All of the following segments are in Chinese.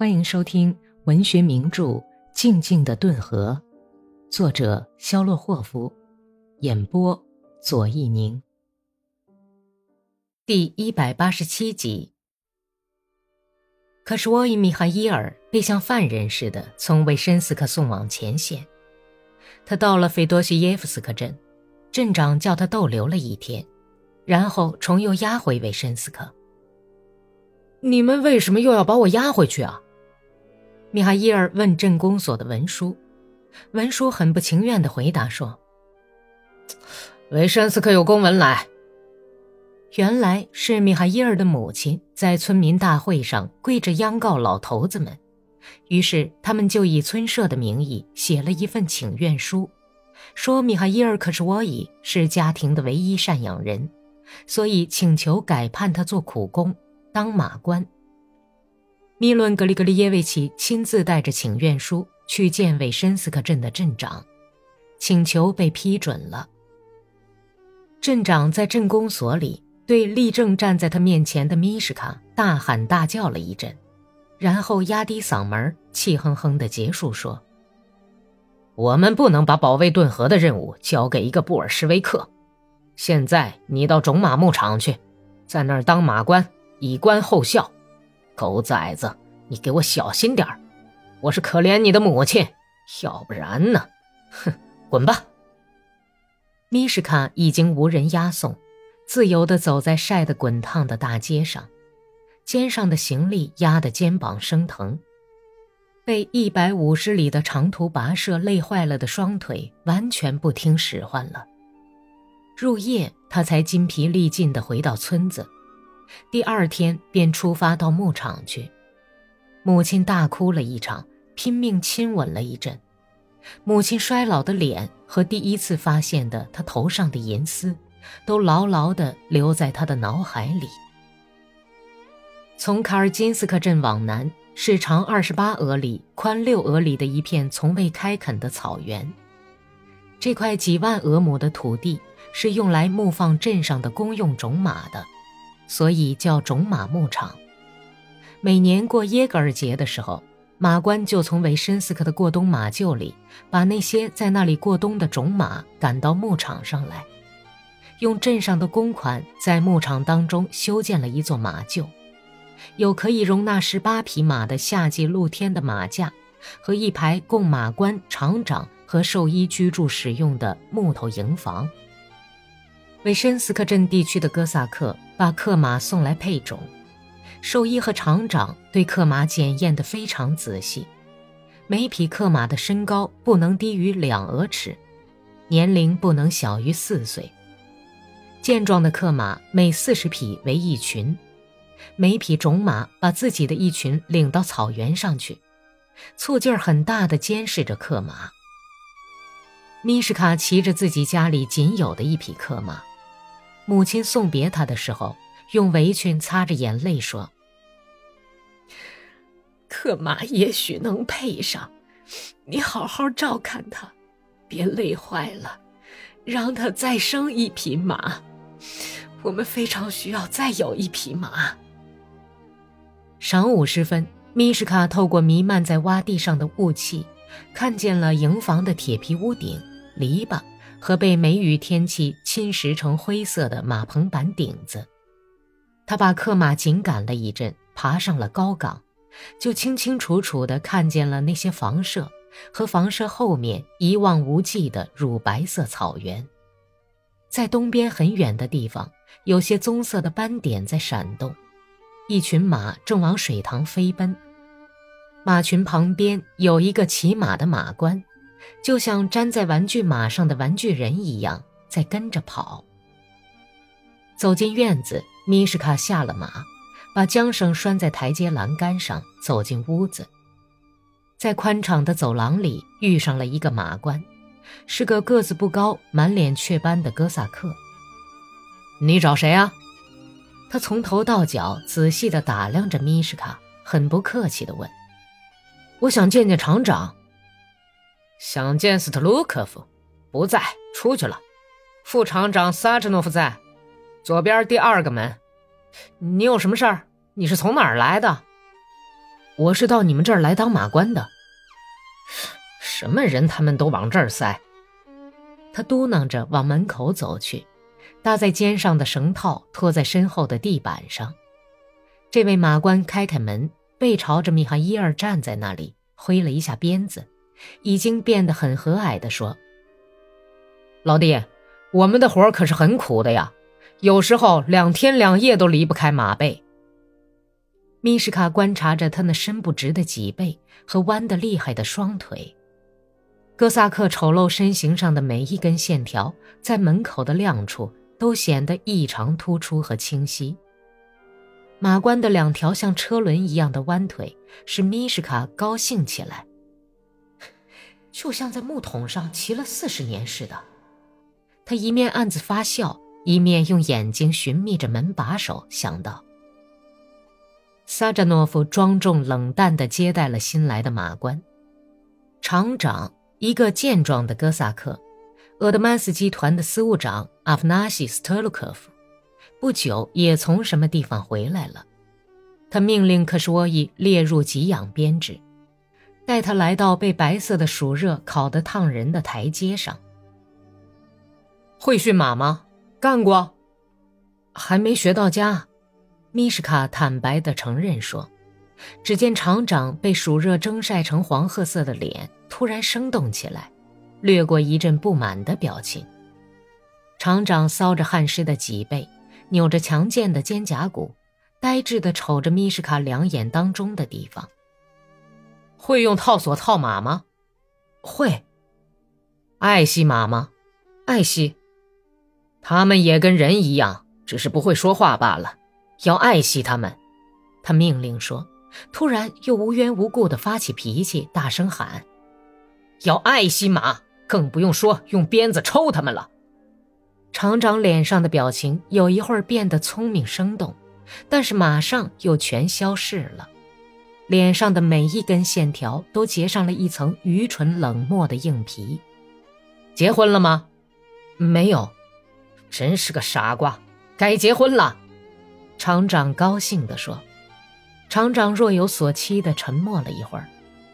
欢迎收听文学名著《静静的顿河》，作者肖洛霍夫，演播左一宁。第一百八十七集。可是沃伊米哈伊尔被像犯人似的从维申斯克送往前线。他到了费多西耶夫斯克镇，镇长叫他逗留了一天，然后重又押回维申斯克。你们为什么又要把我押回去啊？米哈伊尔问镇公所的文书，文书很不情愿地回答说：“维申斯克有公文来。”原来是米哈伊尔的母亲在村民大会上跪着央告老头子们，于是他们就以村社的名义写了一份请愿书，说米哈伊尔可是沃伊是家庭的唯一赡养人，所以请求改判他做苦工。当马官，米伦格里格里耶维奇亲自带着请愿书去见韦申斯克镇的镇长，请求被批准了。镇长在镇公所里对立正站在他面前的米什卡大喊大叫了一阵，然后压低嗓门，气哼哼地结束说：“我们不能把保卫顿河的任务交给一个布尔什维克。现在你到种马牧场去，在那儿当马官。”以观后效，狗崽子，你给我小心点儿！我是可怜你的母亲，要不然呢？哼，滚吧！米什卡已经无人押送，自由地走在晒得滚烫的大街上，肩上的行李压得肩膀生疼，被一百五十里的长途跋涉累坏了的双腿完全不听使唤了。入夜，他才筋疲力尽地回到村子。第二天便出发到牧场去，母亲大哭了一场，拼命亲吻了一阵。母亲衰老的脸和第一次发现的她头上的银丝，都牢牢地留在他的脑海里。从卡尔金斯克镇往南是长二十八俄里、宽六俄里的一片从未开垦的草原，这块几万俄亩的土地是用来牧放镇上的公用种马的。所以叫种马牧场。每年过耶格尔节的时候，马官就从维申斯克的过冬马厩里把那些在那里过冬的种马赶到牧场上来，用镇上的公款在牧场当中修建了一座马厩，有可以容纳十八匹马的夏季露天的马架，和一排供马官、厂长和兽医居住使用的木头营房。维申斯克镇地区的哥萨克把克马送来配种，兽医和厂长对克马检验得非常仔细，每匹克马的身高不能低于两俄尺，年龄不能小于四岁。健壮的克马每四十匹为一群，每匹种马把自己的一群领到草原上去，醋劲儿很大的监视着克马。米什卡骑着自己家里仅有的一匹克马。母亲送别他的时候，用围裙擦着眼泪说：“克马也许能配上，你好好照看他，别累坏了，让他再生一匹马。我们非常需要再有一匹马。”晌午时分，米什卡透过弥漫在洼地上的雾气，看见了营房的铁皮屋顶、篱笆。和被梅雨天气侵蚀成灰色的马棚板顶子，他把克马紧赶了一阵，爬上了高岗，就清清楚楚地看见了那些房舍和房舍后面一望无际的乳白色草原。在东边很远的地方，有些棕色的斑点在闪动，一群马正往水塘飞奔。马群旁边有一个骑马的马官。就像粘在玩具马上的玩具人一样，在跟着跑。走进院子，米什卡下了马，把缰绳拴在台阶栏杆上，走进屋子。在宽敞的走廊里，遇上了一个马官，是个个子不高、满脸雀斑的哥萨克。你找谁啊？他从头到脚仔细地打量着米什卡，很不客气地问：“我想见见厂长。”想见斯特鲁科夫，不在，出去了。副厂长萨什诺夫在，左边第二个门。你有什么事儿？你是从哪儿来的？我是到你们这儿来当马官的。什么人他们都往这儿塞。他嘟囔着往门口走去，搭在肩上的绳套拖在身后的地板上。这位马官开开门，背朝着米哈伊尔站在那里，挥了一下鞭子，已经变得很和蔼地说：“老弟，我们的活可是很苦的呀，有时候两天两夜都离不开马背。”米什卡观察着他那伸不直的脊背和弯得厉害的双腿。哥萨克丑陋身形上的每一根线条，在门口的亮处都显得异常突出和清晰。马关的两条像车轮一样的弯腿，使米什卡高兴起来，就像在木桶上骑了四十年似的。他一面暗自发笑，一面用眼睛寻觅着门把手，想到：萨扎诺夫庄重冷淡地接待了新来的马官厂长。一个健壮的哥萨克，俄德曼斯集团的司务长阿夫纳西斯特鲁科夫，不久也从什么地方回来了。他命令克什沃伊列入给养编制，带他来到被白色的暑热烤得烫人的台阶上。会驯马吗？干过，还没学到家。米什卡坦白地承认说。只见厂长被暑热蒸晒成黄褐色的脸突然生动起来，掠过一阵不满的表情。厂长搔着汗湿的脊背，扭着强健的肩胛骨，呆滞地瞅着米什卡两眼当中的地方。会用套索套马吗？会。爱惜马吗？爱惜。他们也跟人一样，只是不会说话罢了。要爱惜他们，他命令说。突然又无缘无故地发起脾气，大声喊：“要爱惜马，更不用说用鞭子抽他们了。”厂长脸上的表情有一会儿变得聪明生动，但是马上又全消逝了，脸上的每一根线条都结上了一层愚蠢冷漠的硬皮。结婚了吗？没有。真是个傻瓜，该结婚了。厂长高兴地说。厂长若有所期地沉默了一会儿，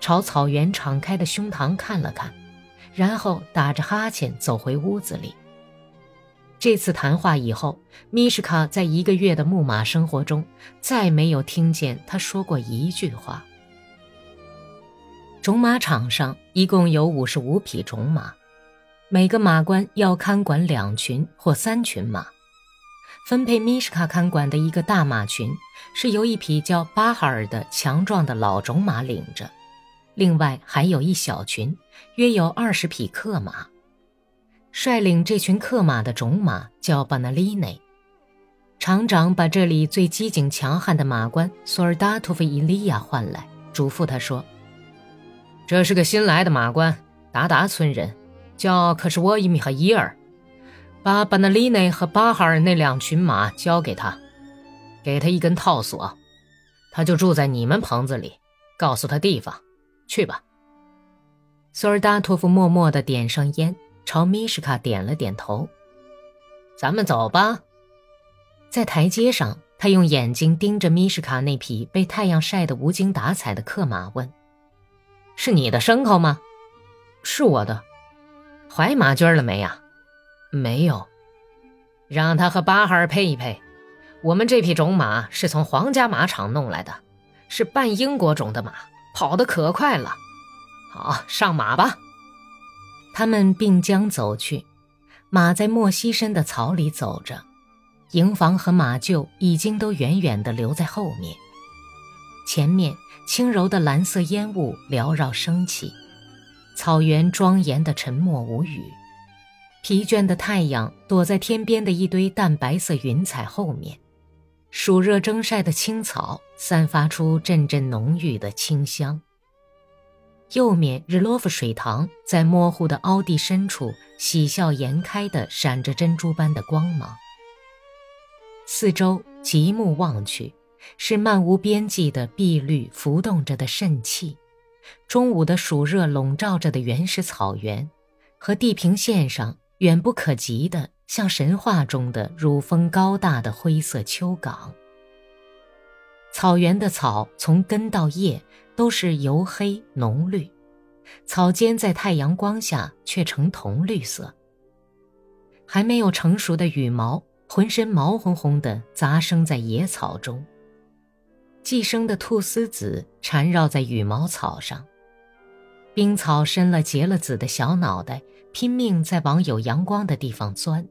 朝草原敞开的胸膛看了看，然后打着哈欠走回屋子里。这次谈话以后，米什卡在一个月的牧马生活中再没有听见他说过一句话。种马场上一共有五十五匹种马，每个马官要看管两群或三群马。分配米什卡看管的一个大马群，是由一匹叫巴哈尔的强壮的老种马领着，另外还有一小群，约有二十匹克马。率领这群克马的种马叫巴纳利内。厂长把这里最机警强悍的马官索尔达托夫伊利亚唤来，嘱咐他说：“这是个新来的马官，达达村人，叫可是沃伊米哈伊尔。”把巴纳利内和巴哈尔那两群马交给他，给他一根套索，他就住在你们棚子里。告诉他地方，去吧。索尔达托夫默默地点上烟，朝米什卡点了点头。咱们走吧。在台阶上，他用眼睛盯着米什卡那匹被太阳晒得无精打采的克马，问：“是你的牲口吗？”“是我的。”“怀马驹了没呀？”没有，让他和巴哈尔配一配。我们这匹种马是从皇家马场弄来的，是半英国种的马，跑得可快了。好，上马吧。他们并将走去，马在莫西深的草里走着，营房和马厩已经都远远地留在后面。前面轻柔的蓝色烟雾缭绕升起，草原庄严的沉默无语。疲倦的太阳躲在天边的一堆淡白色云彩后面，暑热蒸晒的青草散发出阵阵浓郁的清香。右面日洛夫水塘在模糊的凹地深处喜笑颜开地闪着珍珠般的光芒。四周极目望去，是漫无边际的碧绿浮动着的肾气，中午的暑热笼罩着的原始草原，和地平线上。远不可及的，像神话中的乳峰高大的灰色丘岗。草原的草从根到叶都是油黑浓绿，草尖在太阳光下却呈铜绿色。还没有成熟的羽毛，浑身毛烘烘的杂生在野草中。寄生的菟丝子缠绕在羽毛草上，冰草伸了结了籽的小脑袋，拼命在往有阳光的地方钻。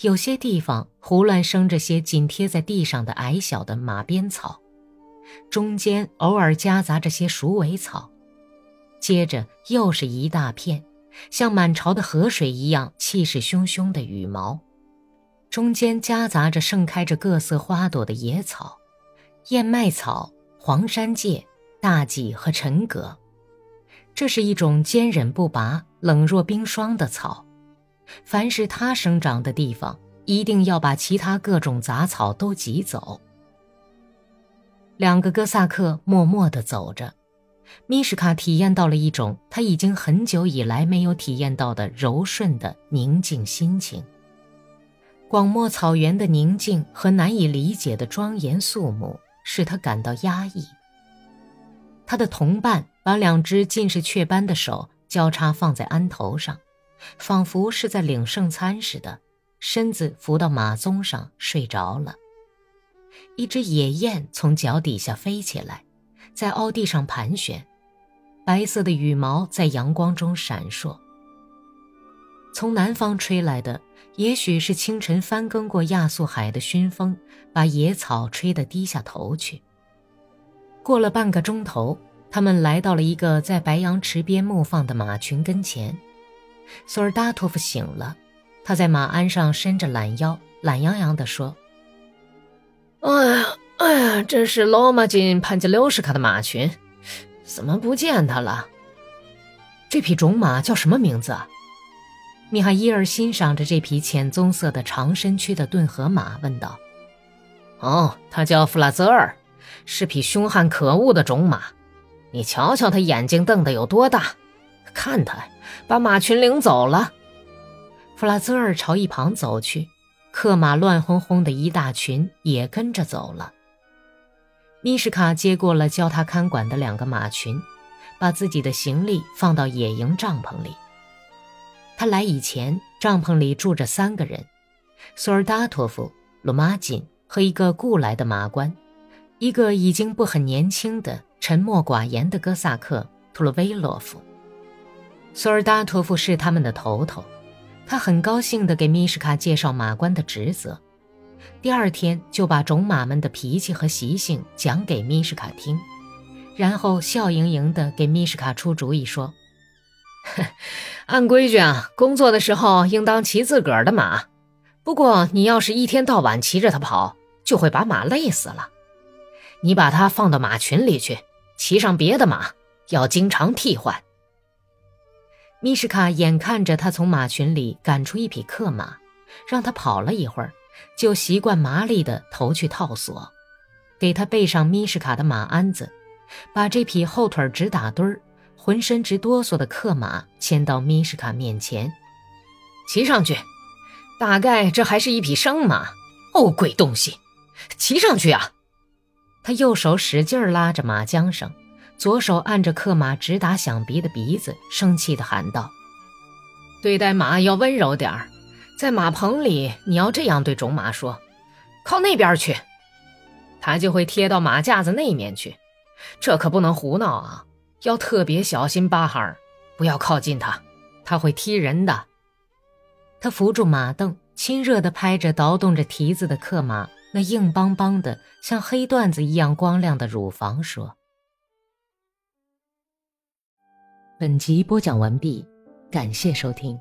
有些地方胡乱生着些紧贴在地上的矮小的马鞭草，中间偶尔夹杂着些鼠尾草，接着又是一大片，像满潮的河水一样气势汹汹的羽毛，中间夹杂着盛开着各色花朵的野草，燕麦草、黄山芥、大戟和陈葛。这是一种坚韧不拔、冷若冰霜的草。凡是它生长的地方，一定要把其他各种杂草都挤走。两个哥萨克默默地走着，米什卡体验到了一种他已经很久以来没有体验到的柔顺的宁静心情。广漠草原的宁静和难以理解的庄严肃穆使他感到压抑。他的同伴把两只尽是雀斑的手交叉放在鞍头上。仿佛是在领圣餐似的，身子伏到马鬃上睡着了。一只野雁从脚底下飞起来，在凹地上盘旋，白色的羽毛在阳光中闪烁。从南方吹来的，也许是清晨翻耕过亚速海的熏风，把野草吹得低下头去。过了半个钟头，他们来到了一个在白杨池边牧放的马群跟前。索尔达托夫醒了，他在马鞍上伸着懒腰，懒洋洋地说：“哎呀，哎呀，这是罗马金潘吉留什卡的马群，怎么不见他了？这匹种马叫什么名字？”米哈伊尔欣赏着这匹浅棕色的长身躯的顿河马，问道：“哦，他叫弗拉泽尔，是匹凶悍可恶的种马。你瞧瞧，他眼睛瞪得有多大。”看他把马群领走了，弗拉泽尔朝一旁走去，克马乱哄哄的一大群也跟着走了。米什卡接过了教他看管的两个马群，把自己的行李放到野营帐篷里。他来以前，帐篷里住着三个人：索尔达托夫、鲁马金和一个雇来的马官，一个已经不很年轻的沉默寡言的哥萨克图洛维洛夫。索尔达托夫是他们的头头，他很高兴地给米什卡介绍马官的职责。第二天就把种马们的脾气和习性讲给米什卡听，然后笑盈盈地给米什卡出主意说：“按规矩啊，工作的时候应当骑自个儿的马，不过你要是一天到晚骑着它跑，就会把马累死了。你把它放到马群里去，骑上别的马，要经常替换。”米什卡眼看着他从马群里赶出一匹克马，让他跑了一会儿，就习惯麻利地投去套索，给他背上米什卡的马鞍子，把这匹后腿直打盹儿、浑身直哆嗦的克马牵到米什卡面前，骑上去。大概这还是一匹生马。哦，鬼东西，骑上去啊！他右手使劲拉着马缰绳。左手按着克马直打响鼻的鼻子，生气地喊道：“对待马要温柔点儿，在马棚里你要这样对种马说：‘靠那边去’，它就会贴到马架子那面去。这可不能胡闹啊，要特别小心巴哈尔，不要靠近它，它会踢人的。”他扶住马凳，亲热地拍着捣动着蹄子的克马那硬邦邦的、像黑缎子一样光亮的乳房，说。本集播讲完毕，感谢收听。